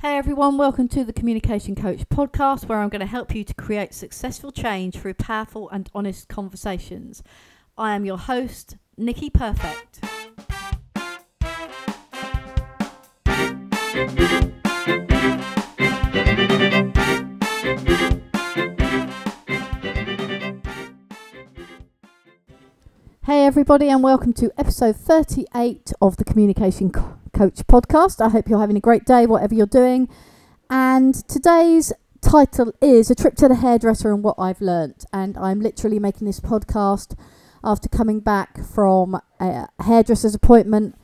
Hey everyone, welcome to the Communication Coach podcast where I'm going to help you to create successful change through powerful and honest conversations. I am your host, Nicky Perfect. Hey everybody, and welcome to episode 38 of the Communication Co- Coach podcast. I hope you're having a great day, whatever you're doing. And today's title is A Trip to the Hairdresser and What I've Learnt. And I'm literally making this podcast after coming back from a hairdresser's appointment.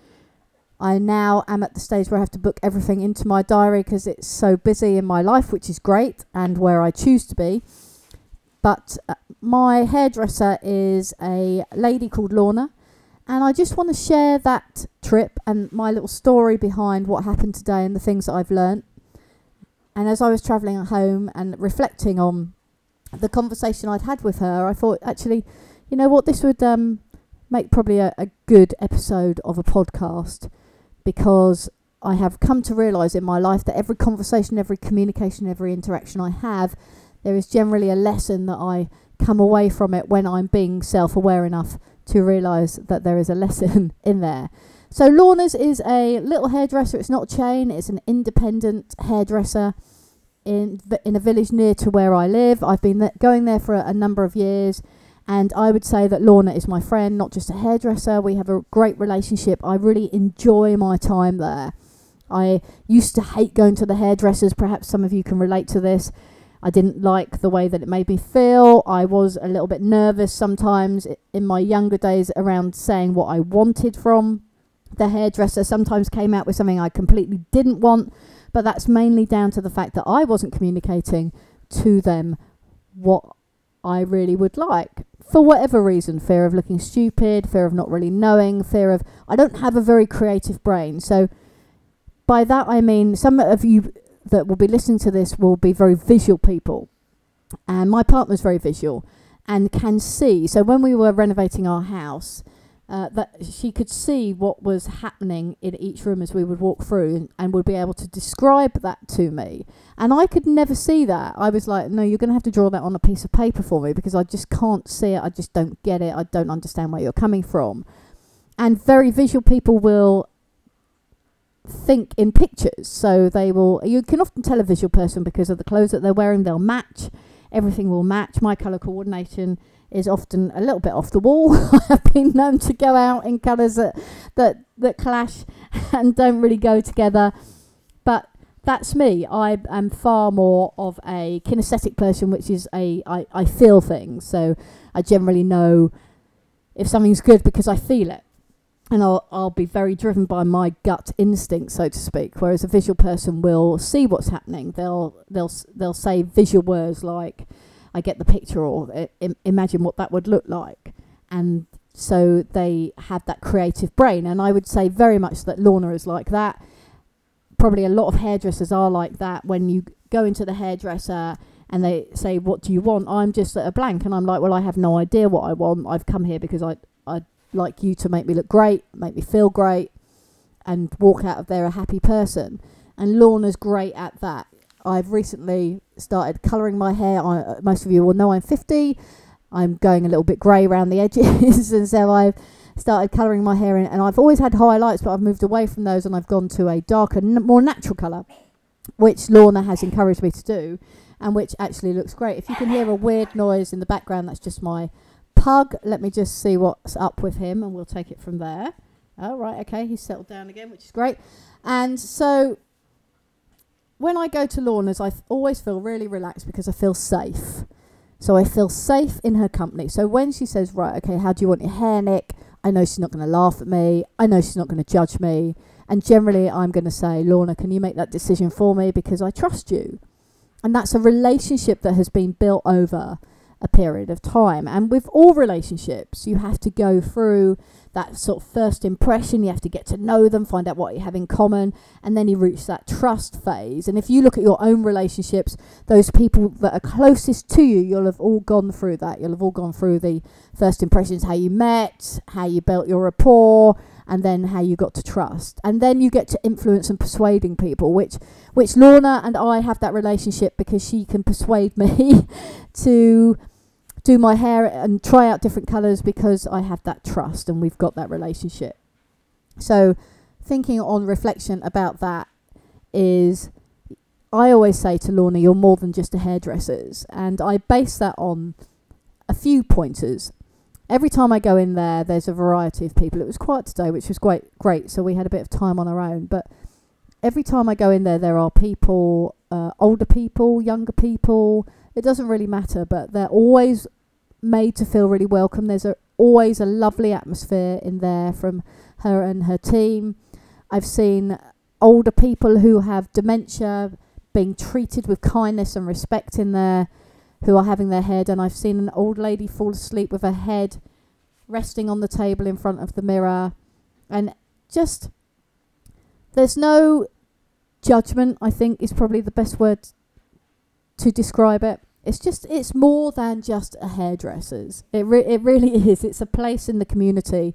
I now am at the stage where I have to book everything into my diary because it's so busy in my life, which is great, and where I choose to be. But uh, my hairdresser is a lady called Lorna and I just want to share that trip and my little story behind what happened today and the things that I've learnt. And as I was travelling at home and reflecting on the conversation I'd had with her, I thought, actually, you know what, this would um, make probably a, a good episode of a podcast because I have come to realise in my life that every conversation, every communication, every interaction I have, there is generally a lesson that I come away from it when I'm being self aware enough to realise that there is a lesson in there. So Lorna's is a little hairdresser. It's not chain. It's an independent hairdresser in in a village near to where I live. I've been th- going there for a, a number of years, and I would say that Lorna is my friend, not just a hairdresser. We have a great relationship. I really enjoy my time there. I used to hate going to the hairdressers. Perhaps some of you can relate to this. I didn't like the way that it made me feel. I was a little bit nervous sometimes in my younger days around saying what I wanted from the hairdresser. Sometimes came out with something I completely didn't want, but that's mainly down to the fact that I wasn't communicating to them what I really would like. For whatever reason, fear of looking stupid, fear of not really knowing, fear of I don't have a very creative brain. So by that I mean some of you that will be listening to this will be very visual people. And my partner's very visual and can see. So when we were renovating our house, uh, that she could see what was happening in each room as we would walk through and, and, would be able to describe that to me. And I could never see that. I was like, no, you're going to have to draw that on a piece of paper for me because I just can't see it. I just don't get it. I don't understand where you're coming from. And very visual people will think in pictures. So they will, you can often tell a visual person because of the clothes that they're wearing, they'll match. Everything will match. My colour coordination is often a little bit off the wall. I have been known to go out in colours that, that, that clash and don't really go together. But that's me. I am far more of a kinesthetic person, which is a I, I feel things. So I generally know if something's good because I feel it and I'll, I'll be very driven by my gut instinct, so to speak. Whereas a visual person will see what's happening. They'll they'll they'll say visual words like, "I get the picture," or "Imagine what that would look like," and so they have that creative brain. And I would say very much that Lorna is like that. Probably a lot of hairdressers are like that. When you go into the hairdresser and they say, "What do you want?" I'm just at a blank, and I'm like, "Well, I have no idea what I want. I've come here because I I like you to make me look great, make me feel great, and walk out of there a happy person. And Lorna's great at that. I've recently started colouring my hair. I, uh, most of you will know I'm 50. I'm going a little bit grey around the edges, and so I've started colouring my hair in. And I've always had highlights, but I've moved away from those and I've gone to a darker, n- more natural colour, which Lorna has encouraged me to do, and which actually looks great. If you can hear a weird noise in the background, that's just my Pug, let me just see what's up with him and we'll take it from there. Oh, right, okay, he's settled down again, which is great. And so when I go to Lorna's, I always feel really relaxed because I feel safe. So I feel safe in her company. So when she says, right, okay, how do you want your hair, Nick? I know she's not going to laugh at me. I know she's not going to judge me. And generally, I'm going to say, Lorna, can you make that decision for me because I trust you? And that's a relationship that has been built over a period of time. And with all relationships, you have to go through that sort of first impression. You have to get to know them, find out what you have in common, and then you reach that trust phase. And if you look at your own relationships, those people that are closest to you, you'll have all gone through that. You'll have all gone through the first impressions, how you met, how you built your rapport, and then how you got to trust and then you get to influence and persuading people which which Lorna and I have that relationship because she can persuade me to do my hair and try out different colours because I have that trust and we've got that relationship so thinking on reflection about that is I always say to Lorna you're more than just a hairdresser's and I base that on a few pointers every time I go in there, there's a variety of people. It was quiet today, which was great, great. So we had a bit of time on our own. But every time I go in there, there are people, uh, older people, younger people. It doesn't really matter, but they're always made to feel really welcome. There's a, always a lovely atmosphere in there from her and her team. I've seen older people who have dementia being treated with kindness and respect in there who are having their head and I've seen an old lady fall asleep with her head resting on the table in front of the mirror. And just, there's no judgment, I think, is probably the best word to describe it. It's just, it's more than just a hairdresser's. It, re- it really is. It's a place in the community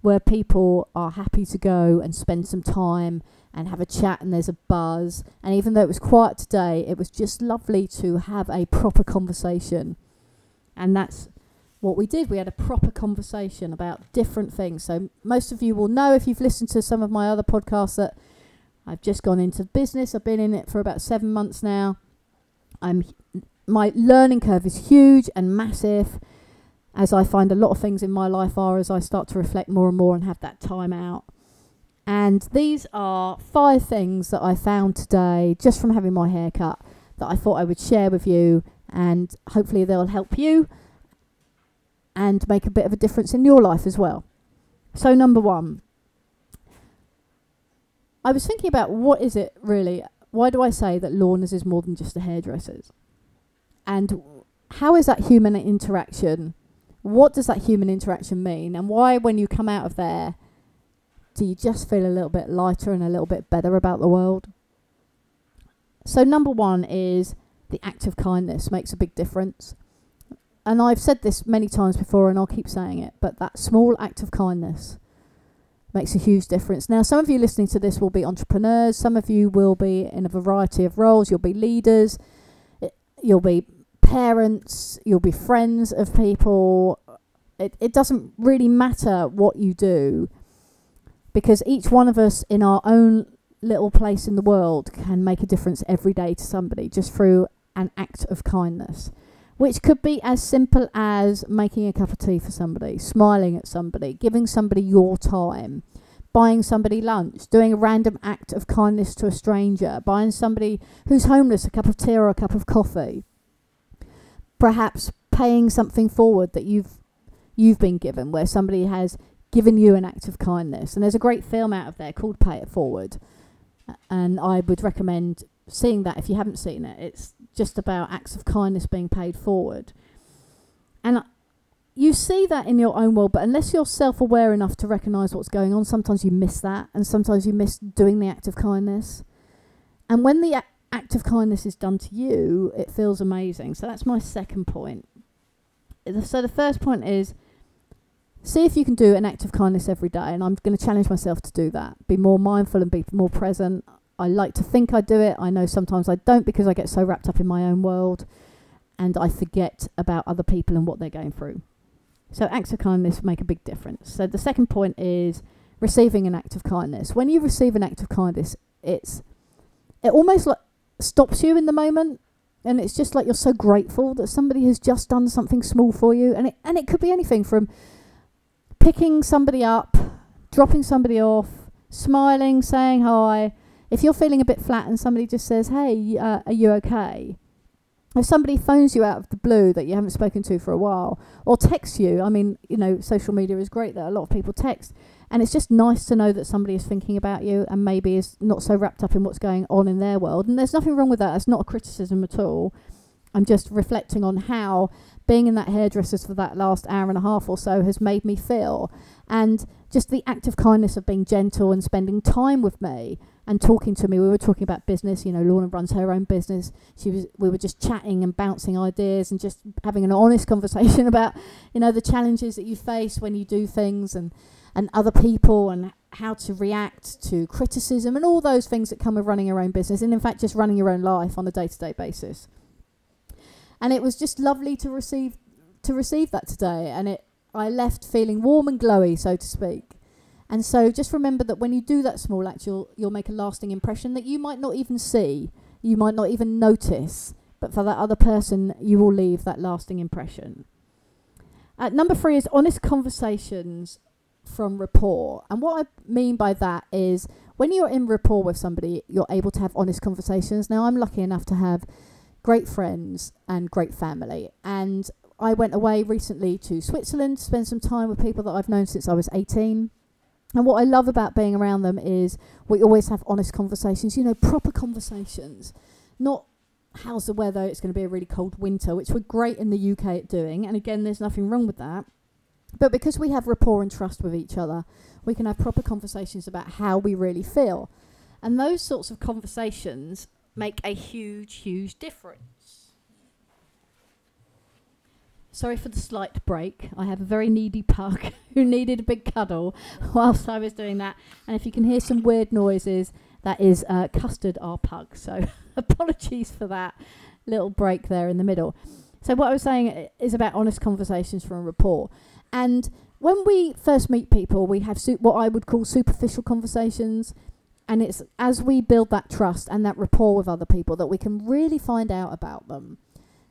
where people are happy to go and spend some time and have a chat and there's a buzz. And even though it was quiet today, it was just lovely to have a proper conversation. And that's what we did. We had a proper conversation about different things. So most of you will know if you've listened to some of my other podcasts that I've just gone into business. I've been in it for about seven months now. I'm my learning curve is huge and massive as I find a lot of things in my life are as I start to reflect more and more and have that time out. And these are five things that I found today just from having my hair cut that I thought I would share with you, and hopefully they'll help you and make a bit of a difference in your life as well. So, number one, I was thinking about what is it really? Why do I say that Lorna's is more than just a hairdresser's? And how is that human interaction? What does that human interaction mean? And why, when you come out of there, do you just feel a little bit lighter and a little bit better about the world? So, number one is the act of kindness makes a big difference. And I've said this many times before, and I'll keep saying it, but that small act of kindness makes a huge difference. Now, some of you listening to this will be entrepreneurs, some of you will be in a variety of roles, you'll be leaders, you'll be parents, you'll be friends of people. It, it doesn't really matter what you do because each one of us in our own little place in the world can make a difference every day to somebody just through an act of kindness, which could be as simple as making a cup of tea for somebody, smiling at somebody, giving somebody your time, buying somebody lunch, doing a random act of kindness to a stranger, buying somebody who's homeless a cup of tea or a cup of coffee, perhaps paying something forward that you've you've been given where somebody has given you an act of kindness. And there's a great film out of there called Pay It Forward. And I would recommend seeing that if you haven't seen it. It's just about acts of kindness being paid forward. And you see that in your own world, but unless you're self aware enough to recognize what's going on, sometimes you miss that. And sometimes you miss doing the act of kindness. And when the act of kindness is done to you, it feels amazing. So that's my second point. Uh, so the first point is see if you can do an act of kindness every day. And I'm going to challenge myself to do that. Be more mindful and be more present. I like to think I do it. I know sometimes I don't because I get so wrapped up in my own world and I forget about other people and what they're going through. So acts of kindness make a big difference. So the second point is receiving an act of kindness. When you receive an act of kindness, it's it almost like stops you in the moment and it's just like you're so grateful that somebody has just done something small for you and it and it could be anything from picking somebody up, dropping somebody off, smiling, saying hi. If you're feeling a bit flat and somebody just says, "Hey, uh, are you okay?" If somebody phones you out of the blue that you haven't spoken to for a while, or texts you, I mean, you know, social media is great that a lot of people text, and it's just nice to know that somebody is thinking about you and maybe is not so wrapped up in what's going on in their world. And there's nothing wrong with that. It's not a criticism at all. I'm just reflecting on how being in that hairdresser's for that last hour and a half or so has made me feel. And just the act of kindness of being gentle and spending time with me and talking to me. We were talking about business. You know, Lorna runs her own business. She was. We were just chatting and bouncing ideas and just having an honest conversation about, you know, the challenges that you face when you do things. And and other people and how to react to criticism and all those things that come with running your own business and in fact just running your own life on a day-to-day basis and it was just lovely to receive to receive that today and it I left feeling warm and glowy so to speak and so just remember that when you do that small act you'll you'll make a lasting impression that you might not even see you might not even notice but for that other person you will leave that lasting impression uh, number three is honest conversations from rapport. And what I mean by that is when you're in rapport with somebody, you're able to have honest conversations. Now, I'm lucky enough to have great friends and great family. And I went away recently to Switzerland to spend some time with people that I've known since I was 18. And what I love about being around them is we always have honest conversations, you know, proper conversations, not how's the weather, it's going to be a really cold winter, which we're great in the UK at doing. And again, there's nothing wrong with that. But because we have rapport and trust with each other, we can have proper conversations about how we really feel. And those sorts of conversations make a huge, huge difference. Sorry for the slight break. I have a very needy pug who needed a big cuddle whilst I was doing that. And if you can hear some weird noises, that is uh, Custard, our pug. So apologies for that little break there in the middle. So, what I was saying is about honest conversations from a rapport. And when we first meet people, we have su- what I would call superficial conversations. And it's as we build that trust and that rapport with other people that we can really find out about them.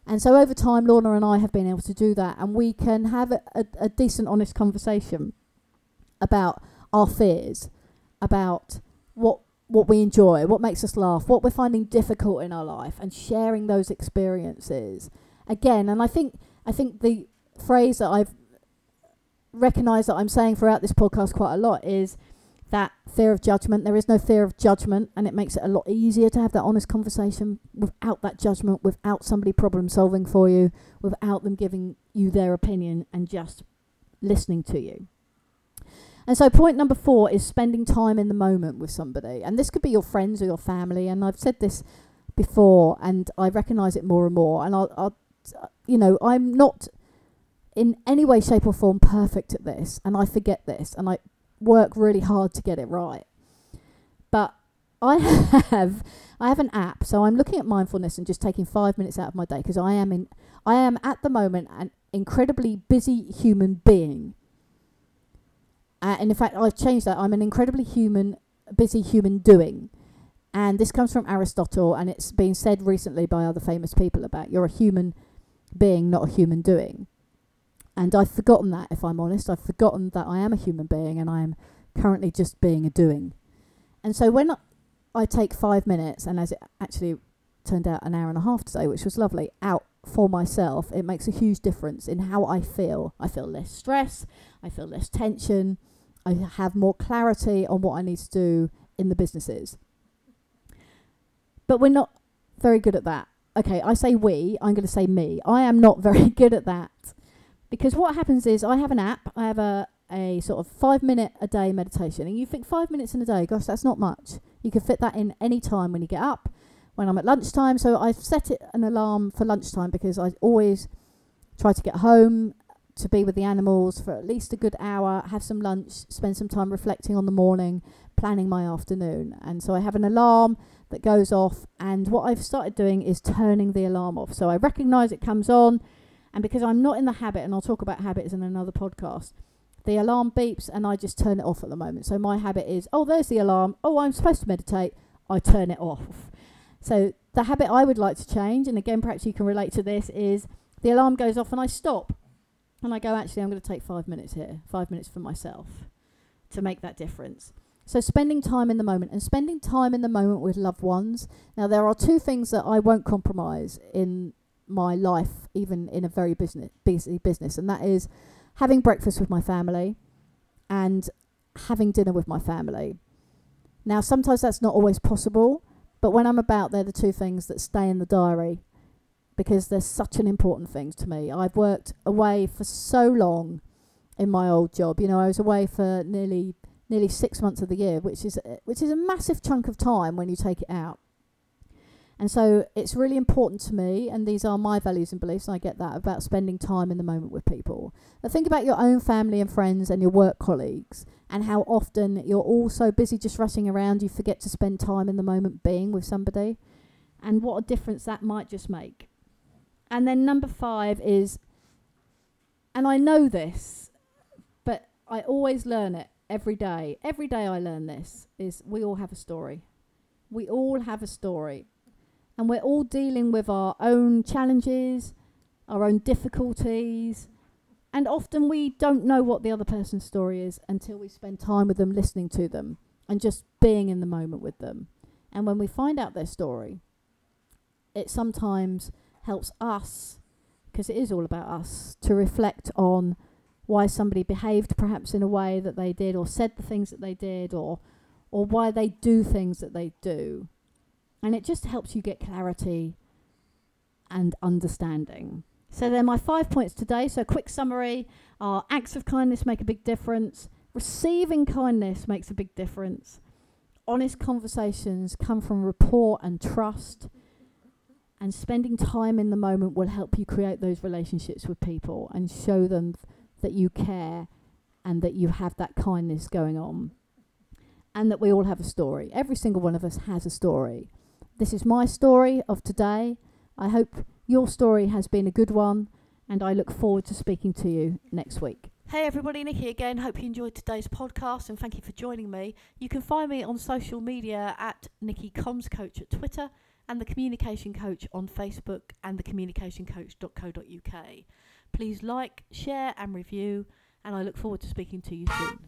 And so over time, Lorna and I have been able to do that, and we can have a, a, a decent, honest conversation about our fears, about what what we enjoy, what makes us laugh, what we're finding difficult in our life, and sharing those experiences again. And I think I think the phrase that I've recognised that I'm saying throughout this podcast quite a lot is that fear of judgment. There is no fear of judgment, and it makes it a lot easier to have that honest conversation without that judgment, without somebody problem solving for you, without them giving you their opinion and just listening to you. And so, point number four is spending time in the moment with somebody. And this could be your friends or your family. And I've said this before, and I recognise it more and more. And I'll, I'll, you know, I'm not in any way, shape, or form perfect at this. And I forget this. And I work really hard to get it right. But I have I have an app, so I'm looking at mindfulness and just taking five minutes out of my day because I am in I am at the moment an incredibly busy human being. Uh, and in fact, I've changed that. I'm an incredibly human, busy human doing. And this comes from Aristotle, and it's been said recently by other famous people about you're a human being, not a human doing. And I've forgotten that, if I'm honest. I've forgotten that I am a human being and I am currently just being a doing. And so when I take five minutes, and as it actually turned out an hour and a half today, which was lovely, out for myself, it makes a huge difference in how I feel. I feel less stress, I feel less tension, I have more clarity on what I need to do in the businesses. But we're not very good at that. Okay, I say we, I'm going to say me. I am not very good at that. Because what happens is I have an app, I have a, a sort of five minute a day meditation, and you think five minutes in a day, gosh, that's not much. You can fit that in any time when you get up, when I'm at lunchtime. So I've set it an alarm for lunchtime because I always try to get home to be with the animals for at least a good hour, have some lunch, spend some time reflecting on the morning, planning my afternoon. And so I have an alarm that goes off, and what I've started doing is turning the alarm off. So I recognize it comes on, and because I'm not in the habit, and I'll talk about habits in another podcast, the alarm beeps and I just turn it off at the moment. So my habit is, oh, there's the alarm. Oh, I'm supposed to meditate. I turn it off. So the habit I would like to change, and again, perhaps you can relate to this, is the alarm goes off and I stop and I go, actually, I'm going to take five minutes here, five minutes for myself to make that difference. So, spending time in the moment and spending time in the moment with loved ones. Now, there are two things that I won't compromise in my life, even in a very business, busy business, and that is having breakfast with my family and having dinner with my family. Now, sometimes that's not always possible, but when I'm about, they're the two things that stay in the diary because they're such an important thing to me. I've worked away for so long in my old job. You know, I was away for nearly nearly six months of the year, which is which is a massive chunk of time when you take it out. And so it's really important to me, and these are my values and beliefs, and I get that about spending time in the moment with people. But think about your own family and friends and your work colleagues, and how often you're all so busy just rushing around, you forget to spend time in the moment being with somebody, and what a difference that might just make. And then number five is, and I know this, but I always learn it every day. Every day I learn this is we all have a story. We all have a story and we're all dealing with our own challenges, our own difficulties, and often we don't know what the other person's story is until we spend time with them, listening to them, and just being in the moment with them. And when we find out their story, it sometimes helps us, because it is all about us, to reflect on why somebody behaved perhaps in a way that they did, or said the things that they did, or or why they do things that they do. And it just helps you get clarity and understanding. So they're my five points today. So quick summary are acts of kindness make a big difference. Receiving kindness makes a big difference. Honest conversations come from rapport and trust. And spending time in the moment will help you create those relationships with people and show them th- that you care and that you have that kindness going on. And that we all have a story. Every single one of us has a story. This is my story of today. I hope your story has been a good one, and I look forward to speaking to you next week. Hey everybody, Nicky again. Hope you enjoyed today's podcast and thank you for joining me. You can find me on social media at Nikki Comms Coach at Twitter and the Communication Coach on Facebook and thecommunicationcoach.co.uk. Please like, share, and review, and I look forward to speaking to you soon.